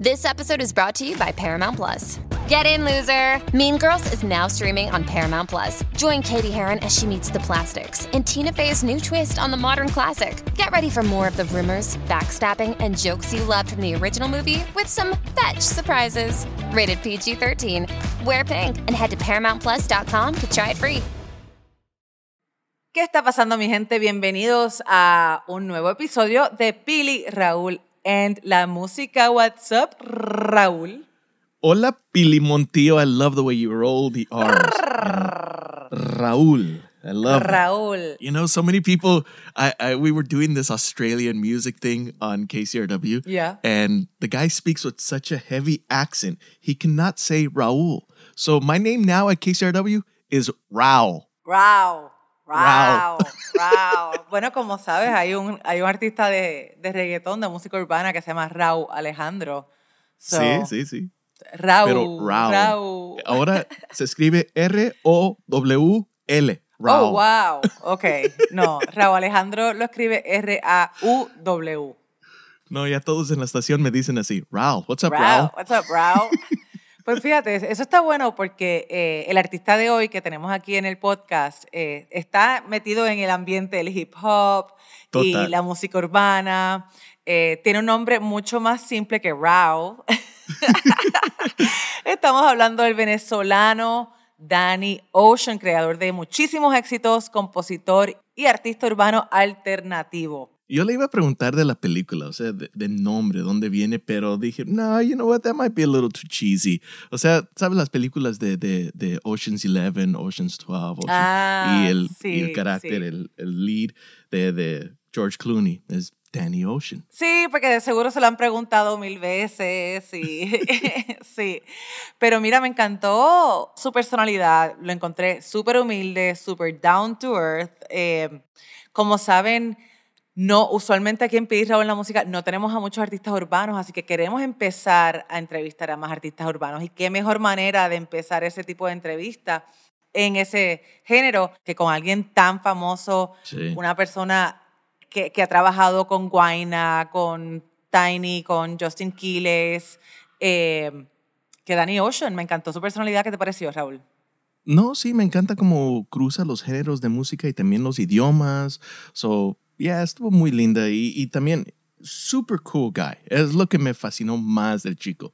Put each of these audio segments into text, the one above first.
This episode is brought to you by Paramount Plus. Get in, loser! Mean Girls is now streaming on Paramount Plus. Join Katie Heron as she meets the plastics in Tina Fey's new twist on the modern classic. Get ready for more of the rumors, backstabbing, and jokes you loved from the original movie with some fetch surprises. Rated PG 13. Wear pink and head to ParamountPlus.com to try it free. ¿Qué está pasando, mi gente? Bienvenidos a un nuevo episodio de Pili, Raúl and la música. What's up, Raúl? Hola, Pili Montillo. I love the way you roll the R's. Raúl. I love. Raúl. You know, so many people. I, I we were doing this Australian music thing on KCRW. Yeah. And the guy speaks with such a heavy accent. He cannot say Raúl. So my name now at KCRW is Raúl. Raúl. Rao. Raúl. Bueno, como sabes, hay un, hay un artista de, de reggaetón, de música urbana que se llama Raúl Alejandro. So, sí, sí, sí. Raúl. Pero Raúl. Raúl. Ahora se escribe R-O-W-L. Raúl. Oh, wow. Ok. No, Raúl Alejandro lo escribe R-A-U-W. No, ya todos en la estación me dicen así. Raúl, what's up, Raúl. Raúl? What's up, Raúl? Pues fíjate, eso está bueno porque eh, el artista de hoy que tenemos aquí en el podcast eh, está metido en el ambiente del hip hop y la música urbana. Eh, tiene un nombre mucho más simple que Raúl. Estamos hablando del venezolano Danny Ocean, creador de muchísimos éxitos, compositor y artista urbano alternativo. Yo le iba a preguntar de la película, o sea, de, de nombre, dónde viene, pero dije, no, you know what, that might be a little too cheesy. O sea, ¿sabes las películas de, de, de Ocean's 11, Ocean's 12? Ocean- Ah, y, el, y sí, el carácter, sí. el, el lead de, de George Clooney es Danny Ocean. Sí, porque de seguro se lo han preguntado mil veces y sí. Pero mira, me encantó su personalidad. Lo encontré súper humilde, súper down to earth. Eh, como saben, no, usualmente aquí en Pedir Raúl en la música no tenemos a muchos artistas urbanos, así que queremos empezar a entrevistar a más artistas urbanos. Y qué mejor manera de empezar ese tipo de entrevista en ese género que con alguien tan famoso, Sí. una persona que, que ha trabajado con Guaina, con Tiny, con Justin Quiles, eh, que Danny Ocean. Me encantó su personalidad. ¿Qué te pareció, Raúl? No, sí, me encanta cómo cruza los géneros de música y también los idiomas. So, yeah, estuvo muy linda y, y también super cool guy. Es lo que me fascinó más del chico.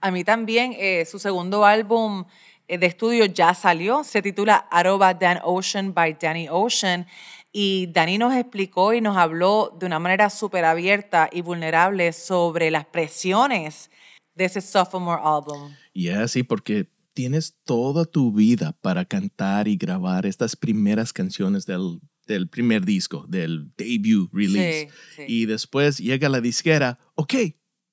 A mí también, eh, su segundo álbum eh, de estudio ya salió, se titula Arroba Dan Ocean by Danny Ocean. Y Danny nos explicó y nos habló de una manera súper abierta y vulnerable sobre las presiones de ese sophomore álbum. Ya, sí, porque tienes toda tu vida para cantar y grabar estas primeras canciones del, del primer disco, del debut release. Sí, sí. Y después llega la disquera, ok,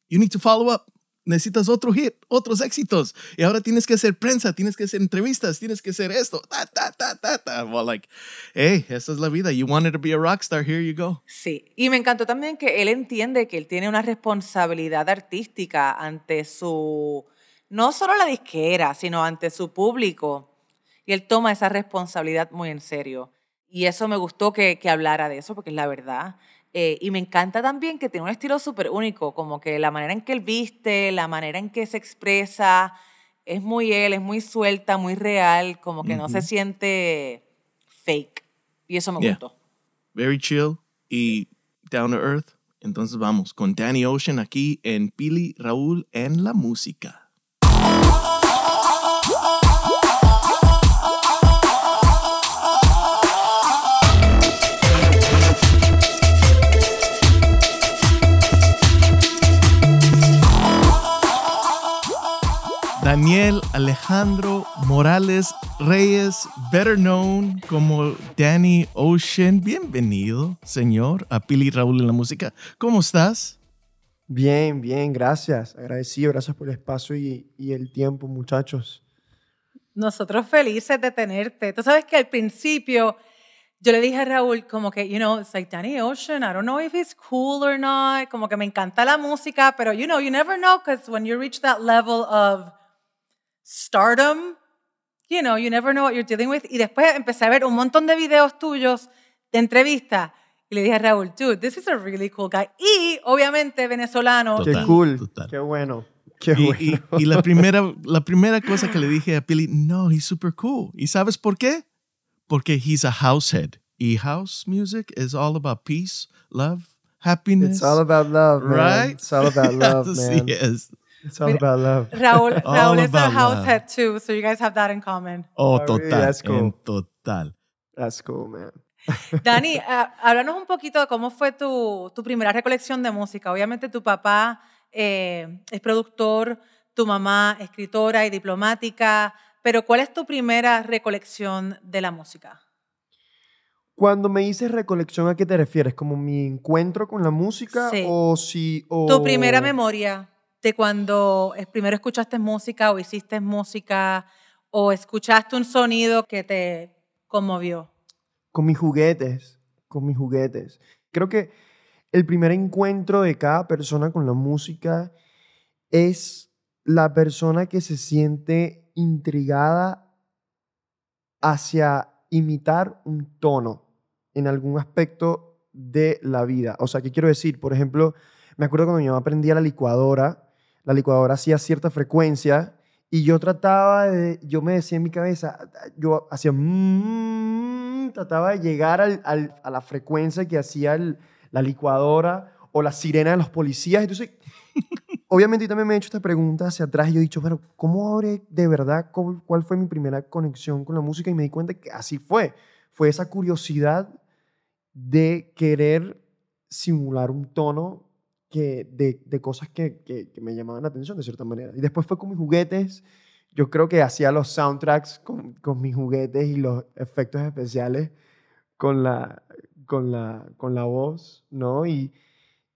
you need to follow up. Necesitas otro hit, otros éxitos. Y ahora tienes que hacer prensa, tienes que hacer entrevistas, tienes que hacer esto. Ta, ta, ta, ta, ta. Well, like, hey, esa es la vida. You wanted to be a rock star, here you go. Sí, y me encantó también que él entiende que él tiene una responsabilidad artística ante su, no solo la disquera, sino ante su público. Y él toma esa responsabilidad muy en serio. Y eso me gustó que, que hablara de eso, porque es la verdad. Eh, y me encanta también que tiene un estilo súper único, como que la manera en que él viste, la manera en que se expresa, es muy él, es muy suelta, muy real, como que no se siente fake. Y eso me Yeah. gustó. Very chill y down to earth. Entonces vamos con Danny Ocean aquí en Pili Raúl en la música. Daniel Alejandro Morales Reyes, better known como Danny Ocean. Bienvenido, señor, a Pili Raúl en la música. ¿Cómo estás? Bien, bien, gracias. Agradecido, gracias por el espacio y, y el tiempo, muchachos. Nosotros felices de tenerte. Tú sabes que al principio yo le dije a Raúl como que, you know, it's like Danny Ocean, I don't know if he's cool or not, como que me encanta la música, pero you know, you never know because when you reach that level of stardom, you know, you never know what you're dealing with. Y después empecé a ver un montón de videos tuyos de entrevistas y le dije a Raúl, dude, this is a really cool guy. Y obviamente venezolano. Total, Qué cool, total. qué bueno. Qué Y, bueno. y- y la, primera, la primera cosa que le dije a Billy, no, he's super cool. ¿Y sabes por qué? Porque he's a househead. Y house music is all about peace, love, happiness. It's all about love, man. right? It's all about love, Así man. es. It's all about love. Raúl, Raúl is a house head too, so you guys have that in common. Oh, total. That's cool. En total. That's cool, man. Dani, ah, háblanos un poquito de cómo fue tu, tu primera recolección de música. Obviamente tu papá eh, es productor, tu mamá escritora y diplomática, pero ¿cuál es tu primera recolección de la música? Cuando me dices recolección, ¿a qué te refieres? ¿Como mi encuentro con la música? Sí. O si. O... Tu primera memoria de cuando primero escuchaste música o hiciste música o escuchaste un sonido que te conmovió. Con mis juguetes. Con mis juguetes. Creo que el primer encuentro de cada persona con la música es la persona que se siente intrigada hacia imitar un tono en algún aspecto de la vida. O sea, ¿qué quiero decir? Por ejemplo, me acuerdo cuando mi mamá prendía la licuadora, la licuadora hacía cierta frecuencia y yo trataba de, yo me decía en mi cabeza, yo hacía, mm, trataba de llegar al- al- a la frecuencia que hacía el- la licuadora o la sirena de los policías. Entonces, obviamente yo también me he hecho esta pregunta hacia atrás y yo he dicho, pero ¿cómo habré de verdad, cuál, cuál fue mi primera conexión con la música? Y me di cuenta que así fue. Fue esa curiosidad de querer simular un tono que, de, de cosas que, que- que me llamaban la atención de cierta manera. Y después fue con mis juguetes. Yo creo que hacía los soundtracks con, con mis juguetes y los efectos especiales con la, con la, con la voz, ¿no? Y,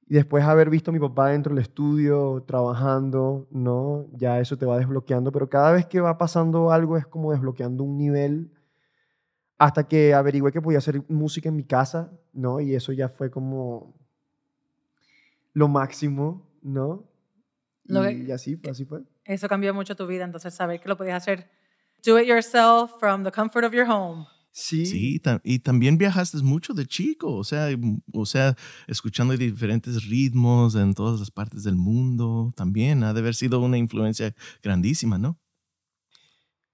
y después haber visto a mi papá dentro del estudio trabajando, ¿no? Ya eso te va desbloqueando, pero cada vez que va pasando algo es como desbloqueando un nivel hasta que averigüé que podía hacer música en mi casa, ¿no? Y eso ya fue como lo máximo, ¿no? Lo que- y así, así fue. Eso cambió mucho tu vida, entonces saber que lo podías hacer do it yourself from the comfort of your home. Sí, Sí, y también viajaste mucho de chico, o sea, o sea, escuchando diferentes ritmos en todas las partes del mundo, también ha de haber sido una influencia grandísima, ¿no?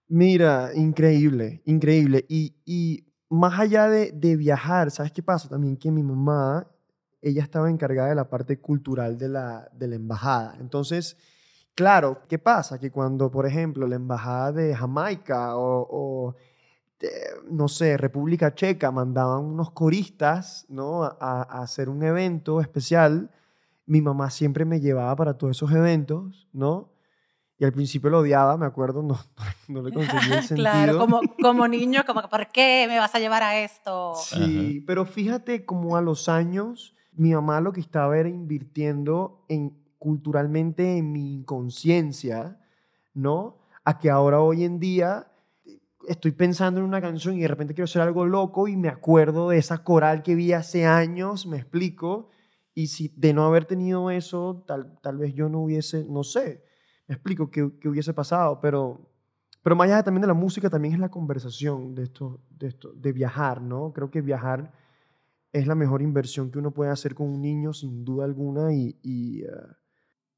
Mira, increíble, increíble. Y, y más allá de, de viajar, ¿sabes qué pasa? También que mi mamá, ella estaba encargada de la parte cultural de la, de la embajada. Entonces, claro, ¿qué pasa? Que cuando, por ejemplo, la embajada de Jamaica o, o, eh, no sé, República Checa mandaban unos coristas, ¿no? A, a hacer un evento especial, mi mamá siempre me llevaba para todos esos eventos, ¿no? Y al principio lo odiaba, me acuerdo, no, no le conseguía el sentido. claro, como, como niño, como, ¿por qué me vas a llevar a esto? Sí, pero fíjate como a los años mi mamá lo que estaba era invirtiendo en culturalmente en mi inconsciencia, ¿no? A que ahora hoy en día estoy pensando en una canción y de repente quiero hacer algo loco y me acuerdo de esa coral que vi hace años, me explico, y si de no haber tenido eso, tal, tal vez yo no hubiese, no sé, me explico qué, qué hubiese pasado, pero, pero más allá también de la música, también es la conversación de esto, de esto, de viajar, ¿no? Creo que viajar es la mejor inversión que uno puede hacer con un niño, sin duda alguna, y, y, eh,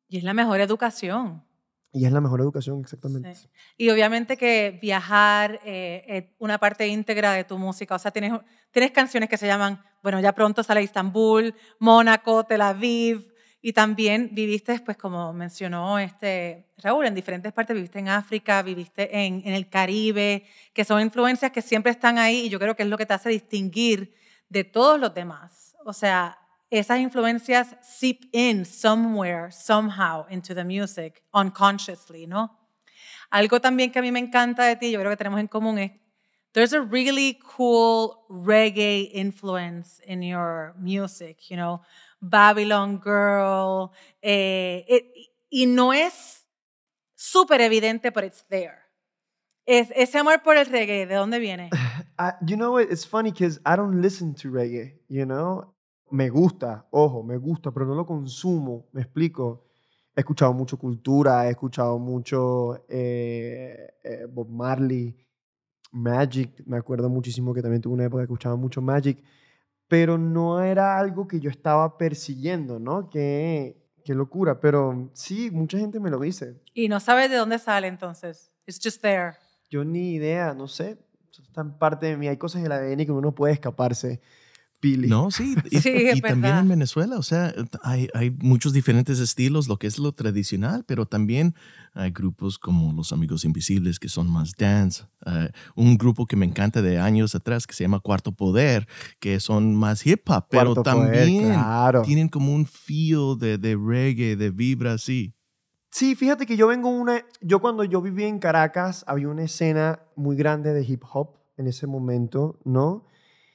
Y es la mejor educación. y es la mejor educación, exactamente. Sí. Y obviamente que viajar eh, es una parte íntegra de tu música. O sea, tienes, tienes canciones que se llaman, bueno, ya pronto sale Istambul, Mónaco, Tel Aviv. Y también viviste, pues como mencionó este Raúl, en diferentes partes. Viviste en África, viviste en, en el Caribe, que son influencias que siempre están ahí y yo creo que es lo que te hace distinguir de todos los demás. O sea, esas influencias seep in somewhere, somehow, into the music, unconsciously, ¿no? Algo también que a mí me encanta de ti, yo creo que tenemos en común es, there's a really cool reggae influence in your music, you know, Babylon Girl, eh, it- y no es súper evidente, but it's there. Es, ese amor por el reggae, ¿de dónde viene? I- you know, what? it's funny because I don't listen to reggae, you know. Me gusta, ojo, me gusta, pero no lo consumo, me explico. He escuchado mucho cultura, he escuchado mucho eh, eh, Bob Marley, Magic, me acuerdo muchísimo que también tuve una época que escuchaba mucho Magic, pero no era algo que yo estaba persiguiendo, ¿no? Que, Qué locura, pero sí, mucha gente me lo dice. Y no sabes de dónde sale entonces. It's just there. Yo ni idea, no sé. Está en parte de mí. Hay cosas del ADN que uno puede escaparse. Pili. No, sí. Y, Sí, es y también en Venezuela, o sea, hay, hay muchos diferentes estilos, lo que es lo tradicional, pero también hay grupos como Los Amigos Invisibles que son más dance. eh, un grupo que me encanta de años atrás que se llama Cuarto Poder, que son más hip hop, pero Cuarto Poder, también claro. tienen como un feel de, de reggae, de vibra así. Sí, fíjate que yo vengo una. Yo cuando yo vivía en Caracas había una escena muy grande de hip hop en ese momento, ¿no?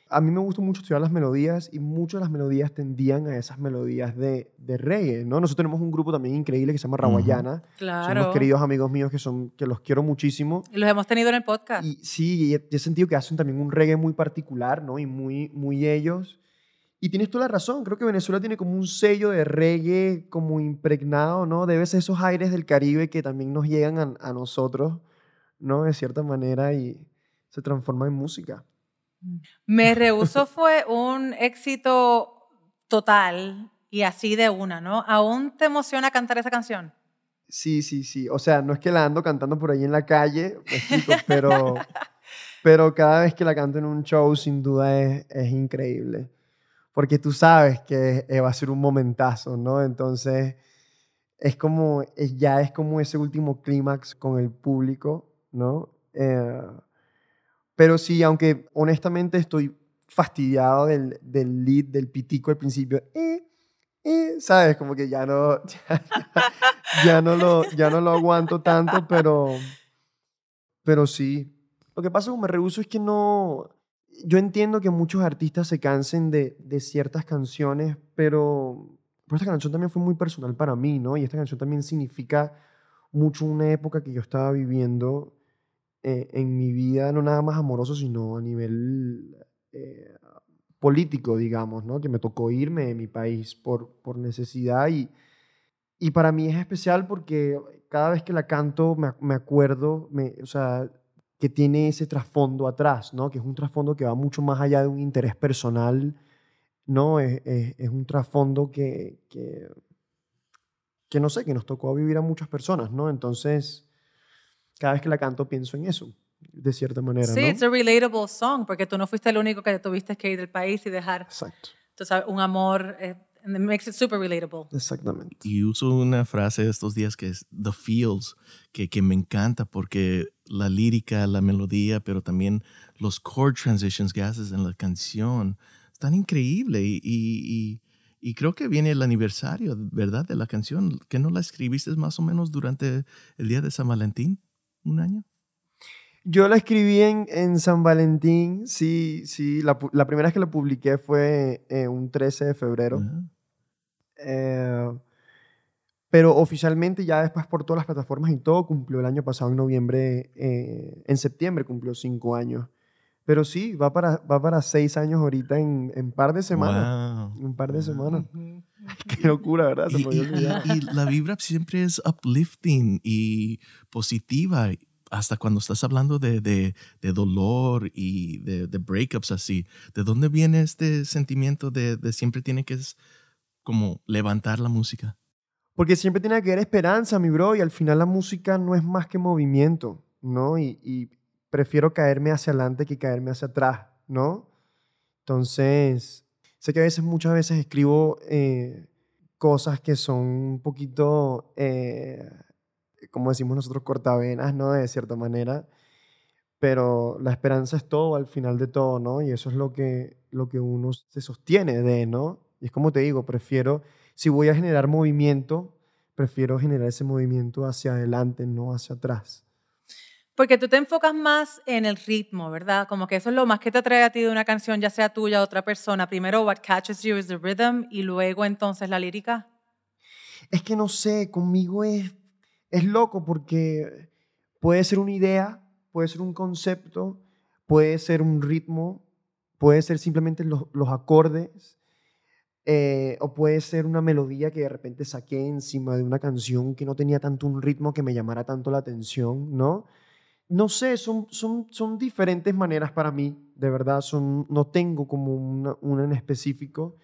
A mí me gusta mucho estudiar las melodías y muchas de las melodías tendían a esas melodías de, de reggae, ¿no? Nosotros tenemos un grupo también increíble que se llama Rawayana. Son Claro. unos queridos amigos míos que, son, que los quiero muchísimo. Y los hemos tenido en el podcast. Y sí, y he, he sentido que hacen también un reggae muy particular, ¿no? Y muy, muy ellos. Y tienes toda la razón, creo que Venezuela tiene como un sello de reggae como impregnado, ¿no? Debe ser esos aires del Caribe que también nos llegan a, a nosotros, ¿no? De cierta manera y se transforma en música. Me Rehuso fue un éxito total y así de una, ¿no? ¿Aún te emociona cantar esa canción? Sí, sí, sí. O sea, no es que la ando cantando por ahí en la calle, explico, pero, pero cada vez que la canto en un show, sin duda es, es increíble. Porque tú sabes que eh, va a ser un momentazo, ¿no? Entonces, es como, es- ya es como ese último clímax con el público, ¿no? Eh, pero sí, aunque honestamente estoy fastidiado del, del lead, del pitico al principio. Eh, eh, ¿Sabes? Como que ya no, ya no, lo, ya no lo aguanto tanto, pero, pero sí. Lo que pasa con Me Rehuso es que no... Yo entiendo que muchos artistas se cansen de, de ciertas canciones, pero, pero esta canción también fue muy personal para mí, ¿no? Y esta canción también significa mucho una época que yo estaba viviendo eh, en mi vida, no nada más amoroso, sino a nivel eh, político, digamos, ¿no? Que me tocó irme de mi país por, por necesidad y, y para mí es especial porque cada vez que la canto me, me acuerdo, me, o sea, que tiene ese trasfondo atrás, ¿no? Que es un trasfondo que va mucho más allá de un interés personal, ¿no? Es, es- es un trasfondo que, que, que, no sé, que nos tocó vivir a muchas personas, ¿no? Entonces, cada vez que la canto pienso en eso, de cierta manera, Sí, ¿no? it's a relatable song, porque tú no fuiste el único que tuviste que ir del país y dejar, Exacto, sabes, un amor. eh, and it makes it super relatable. exactamente. Y uso una frase estos días que es the feels, que, que me encanta porque la lírica, la melodía, pero también los chord transitions que haces en la canción están increíbles. Y, y, y- y creo que viene el aniversario, ¿verdad? De la canción, que no la escribiste más o menos durante el día de San Valentín, un año. Yo la escribí en, en San Valentín, sí, sí. La primera vez que la publiqué fue eh, un 13 de febrero. Ah. Eh, pero oficialmente ya después por todas las plataformas y todo cumplió el año pasado en noviembre, eh, en septiembre cumplió cinco años. Pero sí, va para, va para seis años ahorita en en par de semanas. Wow. En un par de semanas. Qué locura, ¿verdad? Se Y, me había y- olvidado. y la vibra siempre es uplifting y positiva, hasta cuando estás hablando de, de- de dolor y de, de breakups así. ¿De dónde viene este sentimiento de, de siempre tiene que es como levantar la música? Porque siempre tiene que haber esperanza, mi bro, y al final la música no es más que movimiento, ¿no? Y, prefiero caerme hacia adelante que caerme hacia atrás, ¿no? Entonces, sé que a veces, muchas veces escribo eh, cosas que son un poquito, eh, como decimos nosotros, cortavenas, ¿no? De cierta manera. Pero la esperanza es todo al final de todo, ¿no? Y eso es lo que, lo que uno se sostiene de, ¿no? Y es como te digo, prefiero, si voy a generar movimiento, prefiero generar ese movimiento hacia adelante, no hacia atrás. Porque tú te enfocas más en el ritmo, ¿verdad? Como que eso es lo más que te atrae a ti de una canción, ya sea tuya o otra persona. Primero, what catches you is the rhythm y luego entonces la lírica. Es que no sé, conmigo es, es loco porque puede ser una idea, puede ser un concepto, puede ser un ritmo, puede ser simplemente los, los acordes, eh, o puede ser una melodía que de repente saqué encima de una canción que no tenía tanto un ritmo que me llamara tanto la atención, ¿no? No sé, son, son, son diferentes maneras para mí, de verdad, son, no tengo como una, una en específico.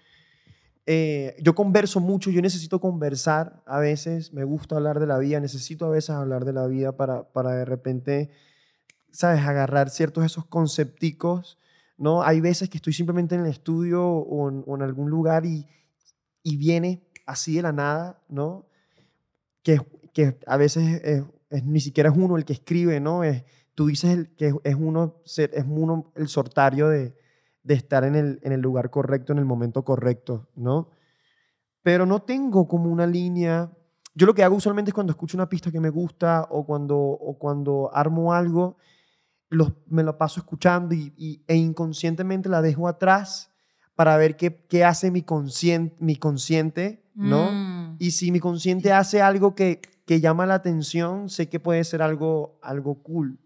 eh, yo converso mucho, yo necesito conversar a veces, me gusta hablar de la vida, necesito a veces hablar de la vida para, para de repente, ¿sabes?, agarrar ciertos esos concepticos, ¿no? Hay veces que estoy simplemente en el estudio o en, algún lugar y, y viene así de la nada, ¿no? Que, que a veces es, es- ni siquiera es uno el que escribe, ¿no? Es, tú dices el, que es, uno, es uno el sortario de, de estar en el, en el lugar correcto, en el momento correcto, ¿no? Pero no tengo como una línea. Yo lo que hago usualmente es cuando escucho una pista que me gusta o cuando, o cuando armo algo, los, me lo paso escuchando y, y- e inconscientemente la dejo atrás para ver qué, qué hace mi, conscien- mi consciente, ¿no? Mm. Y si mi consciente hace algo que, que llama la atención, sé que puede ser algo, algo cool.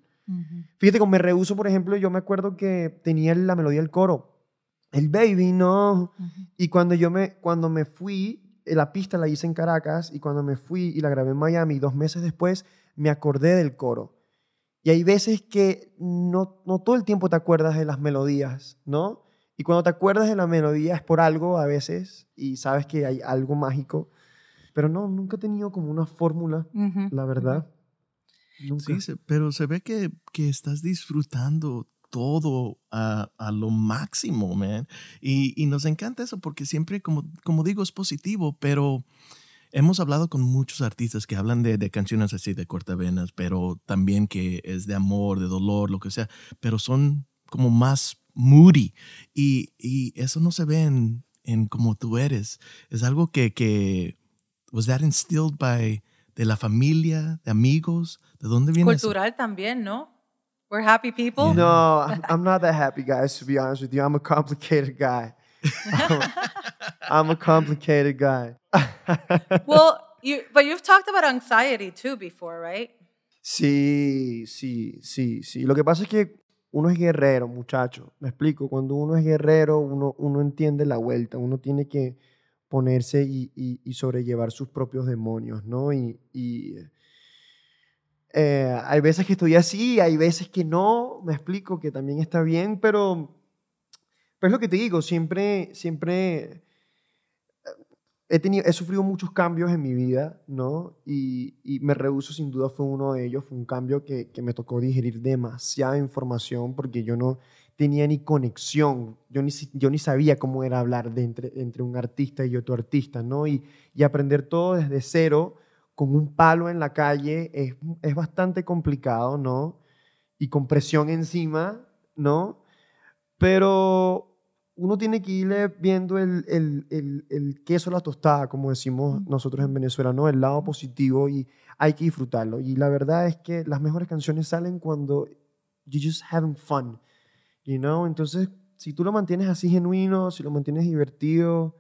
Fíjate, con Me Rehuso, por ejemplo, yo me acuerdo que tenía la melodía del coro. El baby, no. Y cuando yo me, cuando me fui, eh, la pista la hice en Caracas y cuando me fui y la grabé en Miami, dos meses después, me acordé del coro. Y hay veces que no, no todo el tiempo te acuerdas de las melodías, ¿no? Y cuando te acuerdas de la melodía es por algo a veces y sabes que hay algo mágico. Pero no, nunca he tenido como una fórmula, la verdad. Nunca. Sí, pero se ve que, que estás disfrutando todo a, a lo máximo, man. Y, y nos encanta eso porque siempre, como, como digo, es positivo, pero hemos hablado con muchos artistas que hablan de, de canciones así de cortavenas, pero también que es de amor, de dolor, lo que sea, pero son como más moody. Y, y eso no se ve en, en como tú eres. Es algo que, que was that instilled by de la familia, de amigos, ¿de dónde viene eso? Cultural también, ¿no? We're happy people. No, I'm I'm not that happy, guys, to be honest with you. I'm a complicated guy. I'm a complicated guy. Well, you, but you've talked about anxiety too before, right? Sí, sí, sí, sí. Lo que pasa es que uno es guerrero, muchacho. Me explico. Cuando uno es guerrero, uno, uno entiende la vuelta. Uno tiene que ponerse y, y- y sobrellevar sus propios demonios, ¿no? Y, y, eh, hay veces que estoy así, hay veces que no. Me explico que también está bien, pero, pero es lo que te digo. Siempre, siempre he, tenido, he sufrido muchos cambios en mi vida, ¿no? Y, y me rehuso, sin duda, fue uno de ellos. Fue un cambio que, que me tocó digerir demasiada información porque yo no tenía ni conexión. Yo ni, yo ni sabía cómo era hablar de entre, entre un artista y otro artista, ¿no? Y, y aprender todo desde cero con un palo en la calle es, es bastante complicado, ¿no? Y con presión encima, ¿no? Pero uno tiene que irle viendo el, el, el, el queso a la tostada, como decimos nosotros en Venezuela, ¿no? El lado positivo y hay que disfrutarlo. Y la verdad es que las mejores canciones salen cuando you just having fun, you know? Entonces, si tú lo mantienes así genuino, si lo mantienes divertido,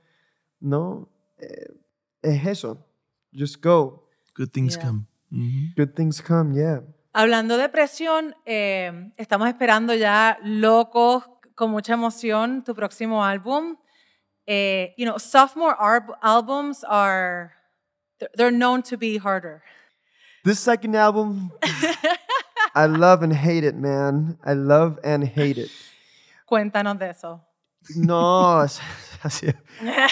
¿no? Eh, es eso. Just go. Good things Yeah. come. Good things come, yeah. Hablando de presión, eh, estamos esperando ya locos con mucha emoción tu próximo álbum. Eh, you know, sophomore albums are they're- known to be harder. This second album, I love and hate it, man. I love and hate it. Cuéntanos de eso. No, es- ha sido,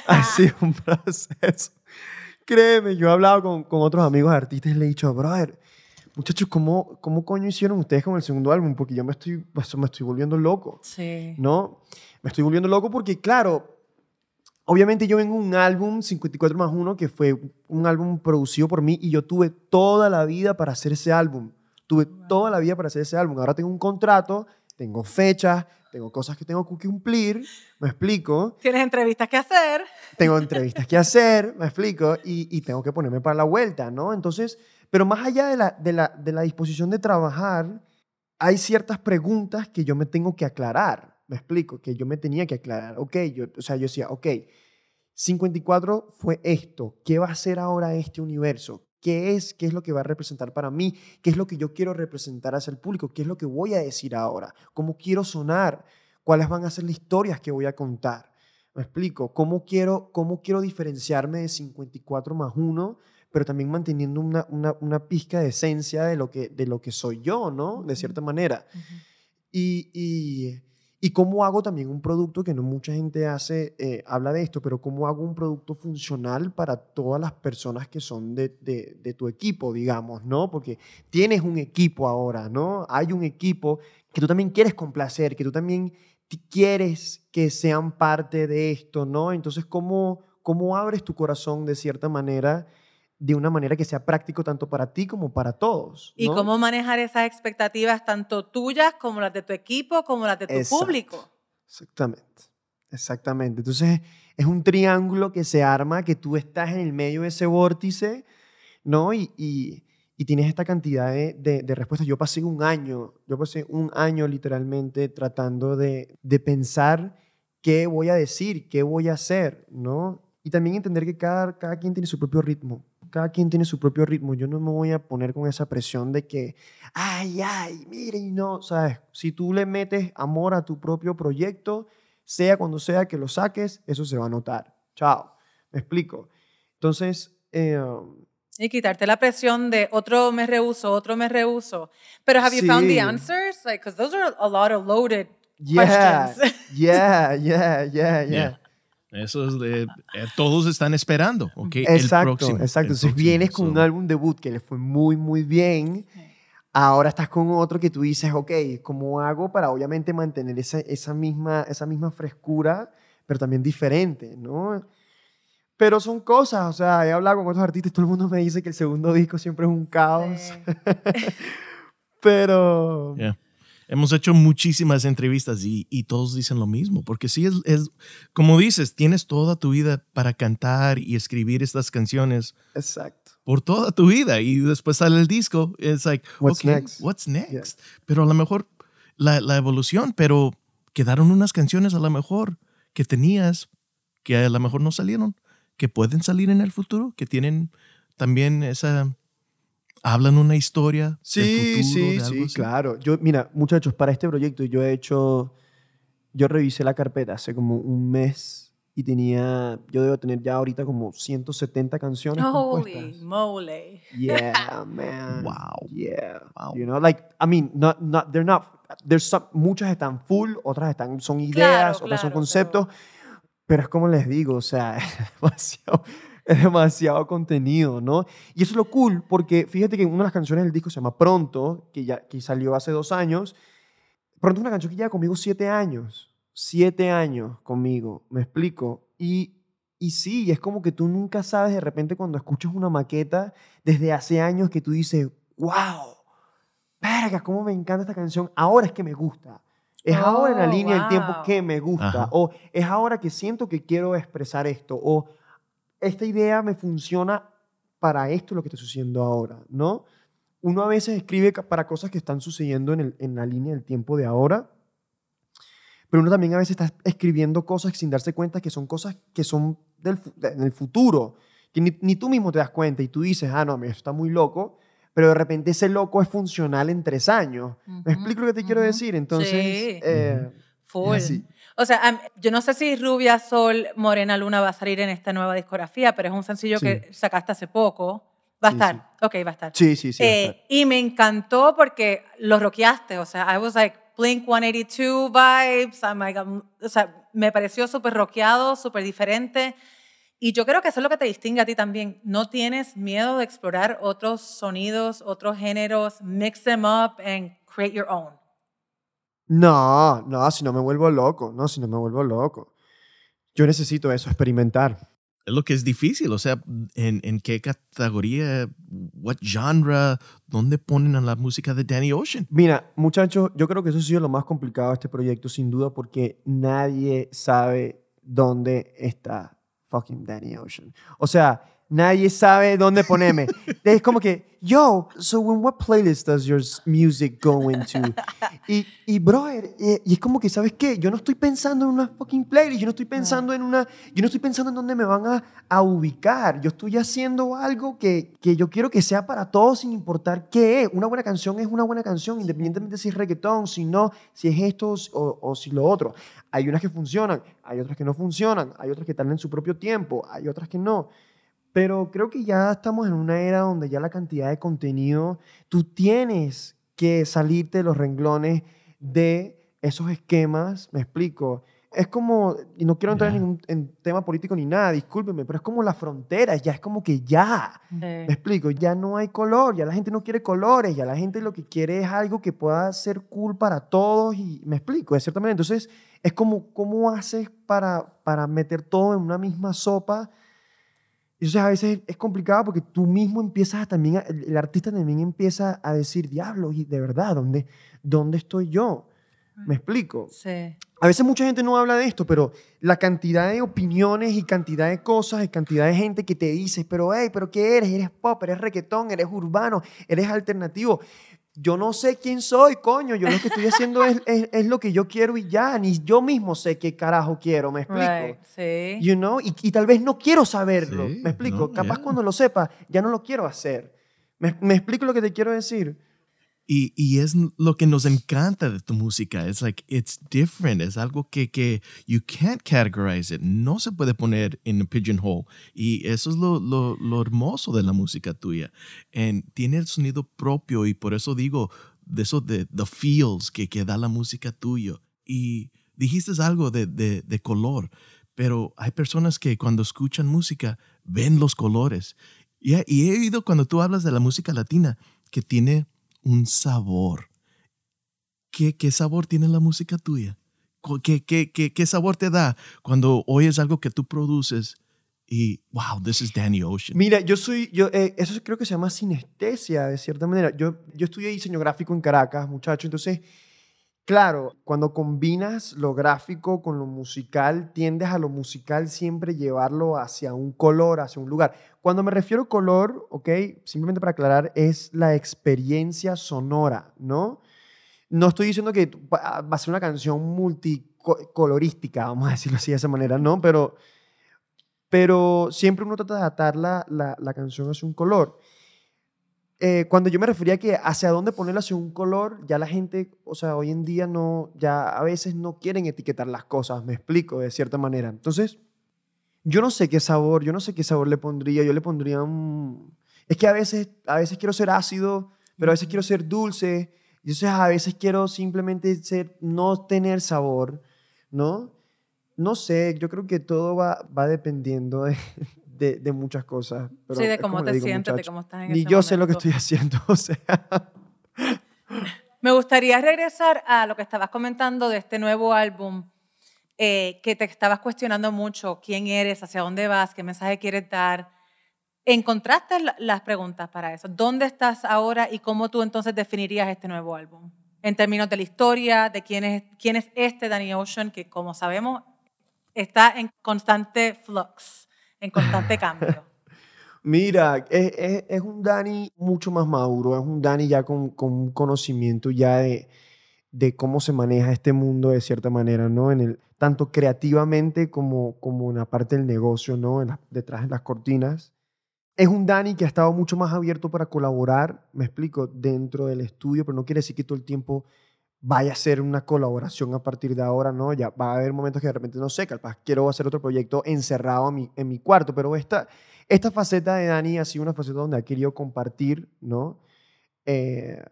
ha sido un proceso. Créeme, yo he hablado con, con otros amigos artistas y le he dicho, brother, muchachos, ¿cómo, ¿cómo coño hicieron ustedes con el segundo álbum? Porque yo me estoy, pues, me estoy volviendo loco. Sí. ¿no? Me estoy volviendo loco porque, claro, obviamente yo vengo un álbum 54 más 1 que fue un álbum producido por mí y yo tuve toda la vida para hacer ese álbum. Tuve toda la vida para hacer ese álbum. Ahora tengo un contrato, tengo fechas, tengo cosas que tengo que cumplir, me explico. Tienes entrevistas que hacer. Tengo entrevistas que hacer, me explico, y, y tengo que ponerme para la vuelta, ¿no? Entonces, pero más allá de la, de, la, de la disposición de trabajar, hay ciertas preguntas que yo me tengo que aclarar, me explico, que yo me tenía que aclarar. Ok, yo, o sea, yo decía, ok, 54 fue esto, ¿qué va a ser ahora este universo? ¿Qué es? ¿Qué es lo que va a representar para mí? ¿Qué es lo que yo quiero representar hacia el público? ¿Qué es lo que voy a decir ahora? ¿Cómo quiero sonar? ¿Cuáles van a ser las historias que voy a contar? ¿Me explico? ¿Cómo quiero, cómo quiero diferenciarme de 54 más 1, pero también manteniendo una, una, una pizca de esencia de lo, que, de lo que soy yo, ¿no? De cierta manera. Y, y, Y cómo hago también un producto que no mucha gente hace, eh, habla de esto, pero cómo hago un producto funcional para todas las personas que son de, de, de tu equipo, digamos, ¿no? Porque tienes un equipo ahora, ¿no? Hay un equipo que tú también quieres complacer, que tú también quieres que sean parte de esto, ¿no? Entonces, ¿cómo, cómo abres tu corazón de cierta manera, de una manera que sea práctico tanto para ti como para todos? Y cómo manejar esas expectativas, tanto tuyas como las de tu equipo, como las de tu Exacto. público. Exactamente, exactamente. Entonces es un triángulo que se arma, que tú estás en el medio de ese vórtice, ¿no? Y, y- y tienes esta cantidad de, de- de respuestas. Yo pasé un año, yo pasé un año literalmente tratando de, de pensar qué voy a decir, qué voy a hacer, ¿no? Y también entender que cada, cada quien tiene su propio ritmo. Cada quien tiene su propio ritmo. Yo no me voy a poner con esa presión de que, ay, ay, miren, no, ¿sabes? Si tú le metes amor a tu propio proyecto, sea cuando sea que lo saques, eso se va a notar. Chao. ¿Me explico? Entonces, eh, Y quitarte la presión de otro me rehuso, otro me rehuso. Pero have you found the answers? Like, because those are a lot of loaded yeah, questions. yeah, yeah, yeah, yeah. Yeah. Eso es de, eh, todos están esperando, ¿ok? El Exacto, próximo, exacto. el Entonces próximo. vienes con un álbum debut que le fue muy, muy bien. Ahora estás con otro que tú dices, ok, ¿cómo hago para obviamente mantener esa, esa, misma, esa misma frescura, pero también diferente, ¿no? Pero son cosas, o sea, he hablado con otros artistas y todo el mundo me dice que el segundo disco siempre es un caos, Sí. pero... Yeah. Hemos hecho muchísimas entrevistas y, y todos dicen lo mismo, porque sí es, es, como dices, tienes toda tu vida para cantar y escribir estas canciones Exacto. por toda tu vida y después sale el disco, es like, What's okay, next? what's next? Pero a lo mejor la, la evolución, pero quedaron unas canciones a lo mejor que tenías que a lo mejor no salieron, que pueden salir en el futuro, que tienen también esa, hablan una historia Sí, del futuro, sí, de algo sí, así. claro. Yo, mira, muchachos, para este proyecto yo he hecho, yo revisé la carpeta hace como un mes y tenía, yo debo tener ya ahorita como 170 canciones Holy compuestas. moly. Yeah, man. Wow. Yeah. Wow. You know, like, I mean, not, not, they're not, there's some, muchas están full, otras están, son ideas, otras son claro, conceptos, pero es como les digo, o sea, es demasiado, es demasiado contenido, ¿no? Y eso es lo cool, porque fíjate que una de las canciones del disco se llama Pronto, que ya que salió hace dos años. Pronto es una canción que lleva conmigo siete años, siete años conmigo, me explico. Y, y sí, es como que tú nunca sabes de repente cuando escuchas una maqueta desde hace años que tú dices, wow, verga, cómo me encanta esta canción, ahora es que me gusta. Es ahora en la Oh, línea del tiempo wow. que me gusta. Ajá. O es ahora que siento que quiero expresar esto. O esta idea me funciona para esto lo que está sucediendo ahora, ¿no? Uno a veces escribe para cosas que están sucediendo en, el- en la línea del tiempo de ahora, pero uno también a veces está escribiendo cosas sin darse cuenta que son cosas que son del, en el futuro, que ni, ni tú mismo te das cuenta y tú dices, ah, no, mira, esto está muy loco, pero de repente ese loco es funcional en tres años. ¿Me explico lo que te quiero decir? Entonces, Sí. eh, Full. O sea, yo no sé si Rubia Sol Morena Luna va a salir en esta nueva discografía, pero es un sencillo Sí. que sacaste hace poco. Va a Sí, estar. Ok, va a estar. Sí, sí, sí. va a Eh, estar. y me encantó porque lo rockeaste. O sea, I was like Blink 182 vibes. I'm like, um, o sea, me pareció súper rockeado, súper diferente. Y yo creo que eso es lo que te distingue a ti también. No tienes miedo de explorar otros sonidos, otros géneros, mix them up and create your own. No, no, si no me vuelvo loco, no, si no me vuelvo loco. Yo necesito eso, experimentar. Es lo que es difícil, o sea, en, en qué categoría, what genre, dónde ponen a la música de Danny Ocean. Mira, muchachos, yo creo que eso ha sido lo más complicado de este proyecto, sin duda, porque nadie sabe dónde está fucking Danny Ocean. O sea, nadie sabe dónde ponerme. es como que, yo, so when what playlist does your music go into? Y, y brother, eh, y es como que, ¿sabes qué? Yo no estoy pensando en una fucking playlist, yo no estoy pensando en una, yo no estoy pensando en dónde me van a, a ubicar. Yo estoy haciendo algo que, que yo quiero que sea para todos sin importar qué es. Una buena canción es una buena canción, independientemente si es reggaetón, si no, si es esto o, o si lo otro. Hay unas que funcionan, hay otras que no funcionan, hay otras que están en su propio tiempo, hay otras que no. Pero creo que ya estamos en una era donde ya la cantidad de contenido, tú tienes que salirte de los renglones de esos esquemas, me explico, es como, y no quiero entrar en Ya. ningún en tema político ni nada, discúlpeme, pero es como las fronteras, ya es como que ya, me explico, ya no hay color, ya la gente no quiere colores, ya la gente lo que quiere es algo que pueda ser cool para todos y me explico, de cierta manera. Entonces, es como, ¿cómo haces para, para meter todo en una misma sopa? Y Entonces, a veces es complicado porque tú mismo empiezas a también, el, artista también empieza a decir, diablo, y de verdad, ¿dónde, ¿dónde estoy yo? ¿Me explico? Sí. A veces mucha gente no habla de esto, pero la cantidad de opiniones y cantidad de cosas y cantidad de gente que te dice, pero hey, pero ¿qué eres? ¿Eres pop? ¿Eres reggaetón? ¿Eres urbano? ¿Eres alternativo? Yo no sé quién soy, coño. Yo lo que estoy haciendo es, es, es lo que yo quiero y ya. Ni yo mismo sé qué carajo quiero, ¿me explico? Right. Sí. You know? y, y tal vez no quiero saberlo, Sí, ¿me explico? no, Capaz yeah. cuando lo sepa, ya no lo quiero hacer. ¿Me, me explico lo que te quiero decir? Y, y es lo que nos encanta de tu música. Es like, it's different. Es algo que, que you can't categorize it. No se puede poner en a pigeonhole. Y eso es lo, lo, lo hermoso de la música tuya. En, tiene el sonido propio y por eso digo de eso de the feels que, que da la música tuya. Y dijiste algo de, de, de color, pero hay personas que cuando escuchan música ven los colores. Y, y he oído cuando tú hablas de la música latina que tiene un sabor. ¿Qué, qué sabor tiene la música tuya? ¿Qué, qué, qué, qué sabor te da cuando oyes algo que tú produces y, wow, this is Danny Ocean? Mira, yo soy, yo, eh, eso creo que se llama sinestesia, de cierta manera. Yo, yo estudié diseño gráfico en Caracas, muchacho, entonces, claro, cuando combinas lo gráfico con lo musical, tiendes a lo musical siempre llevarlo hacia un color, hacia un lugar. Cuando me refiero a color, ok, simplemente para aclarar, es la experiencia sonora, ¿no? No estoy diciendo que va a ser una canción multicolorística, vamos a decirlo así de esa manera, ¿no? Pero pero siempre uno trata de atar la, la, la canción hacia un color. Eh, cuando yo me refería a que hacia dónde ponerla hacia un color, ya la gente, o sea, hoy en día no, ya a veces no quieren etiquetar las cosas, me explico, de cierta manera. Entonces, yo no sé qué sabor, yo no sé qué sabor le pondría, yo le pondría un... Es que a veces, a veces quiero ser ácido, pero a veces quiero ser dulce, y entonces a veces quiero simplemente ser, no tener sabor, ¿no? No sé, yo creo que todo va, va dependiendo de, de, de muchas cosas. pero sí, de cómo te digo, sientes, de muchacho, cómo estás en Ni ese yo sé lo que momento. estoy haciendo, o sea. Me gustaría regresar a lo que estabas comentando de este nuevo álbum, eh, que te estabas cuestionando mucho quién eres, hacia dónde vas, qué mensaje quieres dar. ¿Encontraste la- las preguntas para eso? ¿Dónde estás ahora y cómo tú entonces definirías este nuevo álbum? En términos de la historia, de quién es, quién es este Danny Ocean, que como sabemos está en constante flux, en constante cambio. Mira, es, es- es un Dani mucho más maduro, es un Dani ya con, con un conocimiento ya de, de cómo se maneja este mundo de cierta manera, ¿no? En el, tanto creativamente como, como en la parte del negocio, ¿no? En la- detrás de las cortinas. Es un Dani que ha estado mucho más abierto para colaborar, me explico, dentro del estudio, pero no quiere decir que todo el tiempo vaya a ser una colaboración a partir de ahora, ¿no? Ya va a haber momentos que de repente, no sé, capaz quiero hacer otro proyecto encerrado en mi, en mi cuarto, pero esta, esta faceta de Dani ha sido una faceta donde ha querido compartir, ¿no? Eh,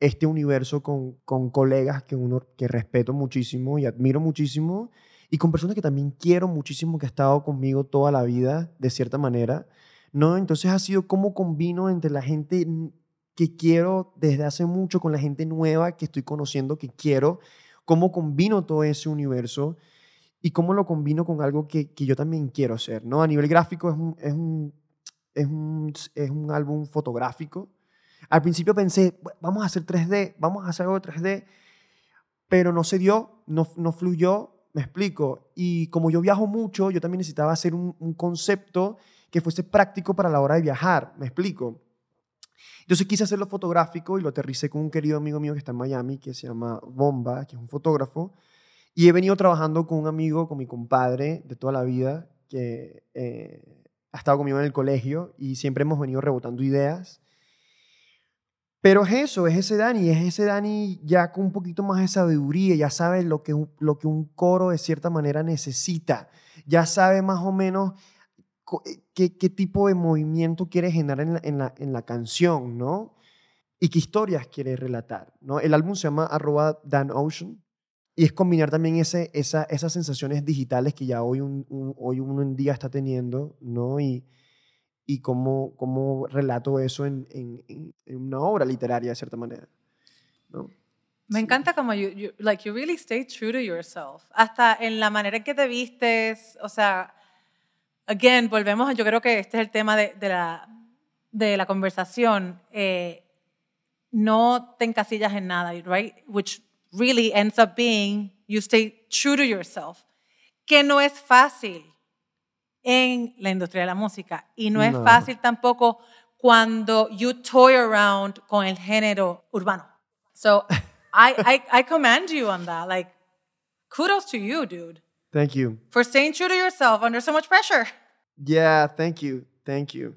este universo con, con colegas que uno que respeto muchísimo y admiro muchísimo y con personas que también quiero muchísimo que ha estado conmigo toda la vida de cierta manera, ¿no? Entonces ha sido cómo combino entre la gente que quiero desde hace mucho con la gente nueva que estoy conociendo que quiero, cómo combino todo ese universo y cómo lo combino con algo que, que yo también quiero hacer, ¿no? A nivel gráfico es un, es un, es un, es un álbum fotográfico. Al principio pensé, "Bu- vamos a hacer 3D, vamos a hacer algo de 3D, pero no se dio, no, no fluyó, me explico. Y como yo viajo mucho, yo también necesitaba hacer un, un concepto que fuese práctico para la hora de viajar, me explico. Entonces quise hacerlo fotográfico y lo aterricé con un querido amigo mío que está en Miami, que se llama Bomba, que es un fotógrafo. Y he venido trabajando con un amigo, con mi compadre de toda la vida, que eh, ha estado conmigo en el colegio y siempre hemos venido rebotando ideas. Pero es eso, es ese Dani, es ese Dani ya con un poquito más de sabiduría, ya sabe lo que, lo que un coro de cierta manera necesita, ya sabe más o menos qué, qué tipo de movimiento quiere generar en la, en la, en la canción, ¿no? Y qué historias quiere relatar, ¿no? El álbum se llama arroba Dan Ocean. y es combinar también ese, esa, esas sensaciones digitales que ya hoy, un, un- hoy uno en día está teniendo, ¿no? Y, y cómo, cómo relato eso en, en- en- en una obra literaria, de cierta manera. ¿no? Me encanta como you, you- like you really stay true to yourself. Hasta en la manera en que te vistes, o sea, again, volvemos, a- yo creo que este es el tema de, de la, de la conversación. eh, no te encasillas en nada, right? Which really ends up being you stay true to yourself. Que no es fácil en la industria de la música y no es No. fácil tampoco cuando you toy around con el género urbano. So I, I, I commend you on that. Like, kudos to you, dude, Thank you. for staying true to yourself under so much pressure. Yeah, thank you, thank you.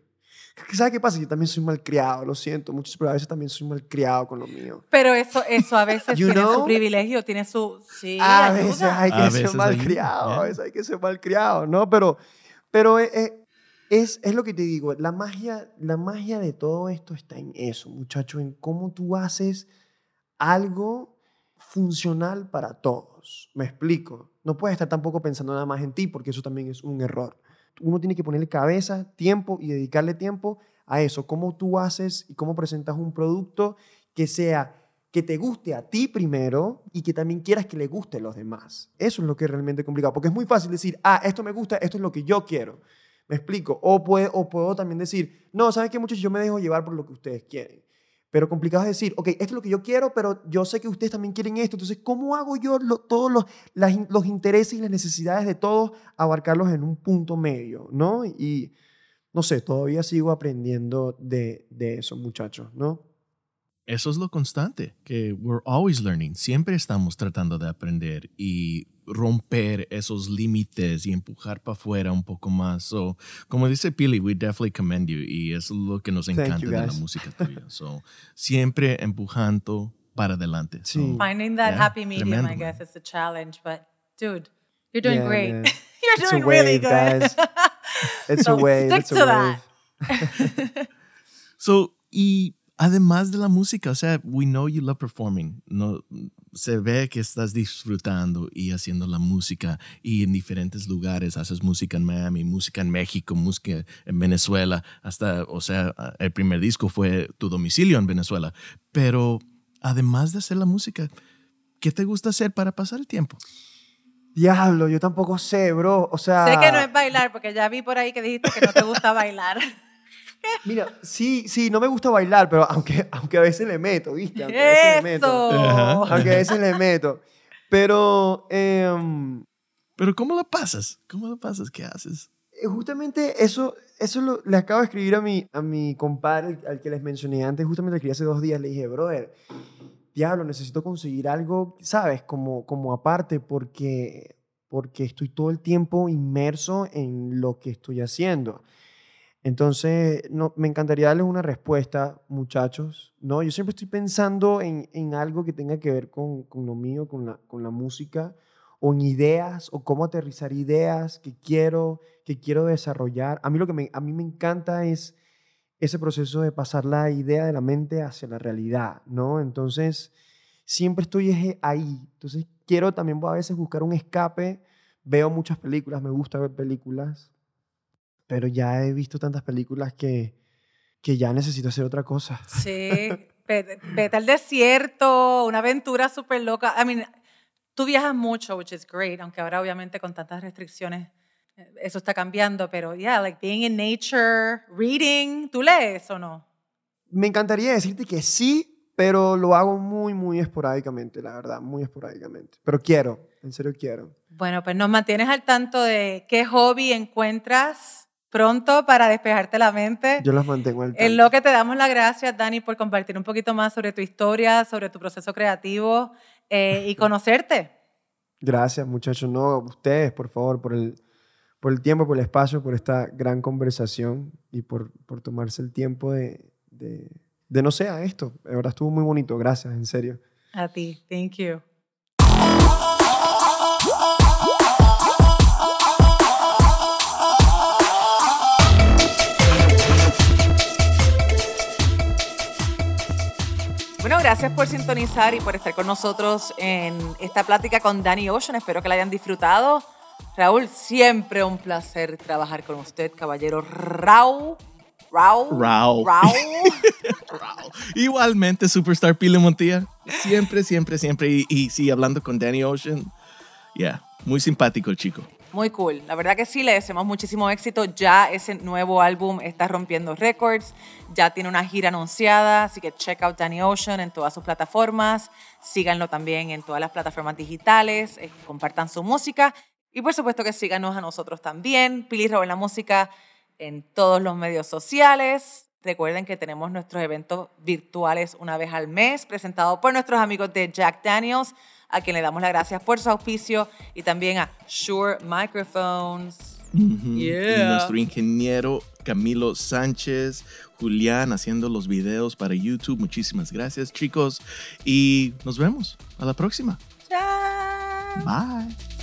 ¿Sabes qué pasa? Yo también soy malcriado, lo siento mucho, pero a veces también soy malcriado con lo mío. Pero eso, eso a veces tiene su know? privilegio, tiene su... Sí, a ayuda. veces hay que A ser veces malcriado, ayuda, a veces hay que ser malcriado, ¿no? Pero, pero eh, eh, es, es lo que te digo, la magia, la magia de todo esto está en eso, muchacho, en cómo tú haces algo funcional para todos. Me explico. No puedes estar tampoco pensando nada más en ti, porque eso también es un error. Uno tiene que ponerle cabeza, tiempo y dedicarle tiempo a eso. Cómo tú haces y cómo presentas un producto que sea que te guste a ti primero y que también quieras que le guste a los demás. Eso es lo que es realmente complicado, porque es muy fácil decir, ah, esto me gusta, esto es lo que yo quiero. ¿Me explico? O, puede, o puedo también decir, no, ¿sabes qué, muchachos? Yo me dejo llevar por lo que ustedes quieren. Pero complicado es decir, ok, esto es lo que yo quiero, pero yo sé que ustedes también quieren esto. Entonces, ¿cómo hago yo lo- todos los, las los intereses y las necesidades de todos, abarcarlos en un punto medio, ¿no? Y no sé, todavía sigo aprendiendo de, de eso, muchachos, ¿no? Eso es lo constante, que we're always learning. Siempre estamos tratando de aprender y romper esos límites y empujar para afuera un poco más. So, como dice Pili, we definitely commend you y eso es lo que nos encanta de la música tuya. So, siempre empujando para adelante. So. Finding that Yeah, happy medium, tremendo, I guess, man. is the challenge. But, dude, you're doing Yeah, great. man. you're It's a doing really good. guys. It's So a wave. stick it's a to wave. that. So, y además de la música, o sea, we know you love performing. No, se ve que estás disfrutando y haciendo la música y en diferentes lugares. Haces música en Miami, música en México, música en Venezuela. Hasta, o sea, el primer disco fue tu domicilio en Venezuela. Pero además de hacer la música, ¿qué te gusta hacer para pasar el tiempo? Diablo, yo tampoco sé, bro. O sea. Sé que no es bailar, porque ya vi por ahí que dijiste que no te gusta bailar. Mira, sí, sí, no me gusta bailar, pero aunque, aunque a veces le meto, ¿viste? Aunque a veces le meto. Aunque a veces le meto. Pero em, Pero ¿cómo la pasas? ¿Cómo la pasas? ¿Qué haces? eh, justamente eso, eso lo, le acabo de escribir a mi, a mi compadre, al que les mencioné antes, justamente le escribí hace dos días, le dije, brother, diablo, necesito conseguir algo, ¿sabes? Como, como aparte, porque, porque estoy todo el tiempo inmerso en lo que estoy haciendo. Entonces, no, me encantaría darles una respuesta, muchachos. No, yo siempre estoy pensando en, en algo que tenga que ver con, con lo mío, con la, con la música, o en ideas, o cómo aterrizar ideas que quiero, que quiero desarrollar. A mí lo que me, a mí me encanta es ese proceso de pasar la idea de la mente hacia la realidad, ¿no? Entonces, siempre estoy ahí. Entonces, quiero también a veces buscar un escape. Veo muchas películas, me gusta ver películas, pero ya he visto tantas películas que, que ya necesito hacer otra cosa. Sí, vete, vete al desierto, una aventura súper loca. I mean, tú viajas mucho, which is great, aunque ahora obviamente con tantas restricciones eh, eso está cambiando, pero yeah, like being in nature, reading, ¿tú lees o no? Me encantaría decirte que sí, pero lo hago muy, muy esporádicamente, la verdad, muy esporádicamente. Pero quiero, en serio quiero. Bueno, pues nos mantienes al tanto de qué hobby encuentras pronto para despejarte la mente. Yo las mantengo al En tanto. lo que te damos las gracias, Dani, por compartir un poquito más sobre tu historia, sobre tu proceso creativo eh, y conocerte. Gracias, muchachos. No, ustedes, por favor, por el, por el tiempo, por el espacio, por esta gran conversación y por, por tomarse el tiempo de, de, de no sé, a esto. De verdad estuvo muy bonito. Gracias, en serio. A ti, thank you. Bueno, gracias por sintonizar y por estar con nosotros en esta plática con Danny Ocean. Espero que la hayan disfrutado. Raúl, siempre un placer trabajar con usted, caballero Raúl. Raúl. Raúl. Raúl. Igualmente, Superstar Pile Montilla. Siempre, siempre, siempre. Y, y sí, hablando con Danny Ocean. Yeah, muy simpático el chico. Muy cool. La verdad que sí, le deseamos muchísimo éxito. Ya ese nuevo álbum está rompiendo récords. Ya tiene una gira anunciada. Así que check out Danny Ocean en todas sus plataformas. Síganlo también en todas las plataformas digitales. eh, compartan su música. Y por supuesto que síganos a nosotros también. Pili Raúl la música en todos los medios sociales. Recuerden que tenemos nuestros eventos virtuales una vez al mes, presentados por nuestros amigos de Jack Daniels, a quien le damos las gracias por su auspicio, y también a Shure Microphones. Yeah. Y nuestro ingeniero Camilo Sánchez, Julián haciendo los videos para YouTube. Muchísimas gracias, chicos. Y nos vemos. A la próxima. Chao. Bye.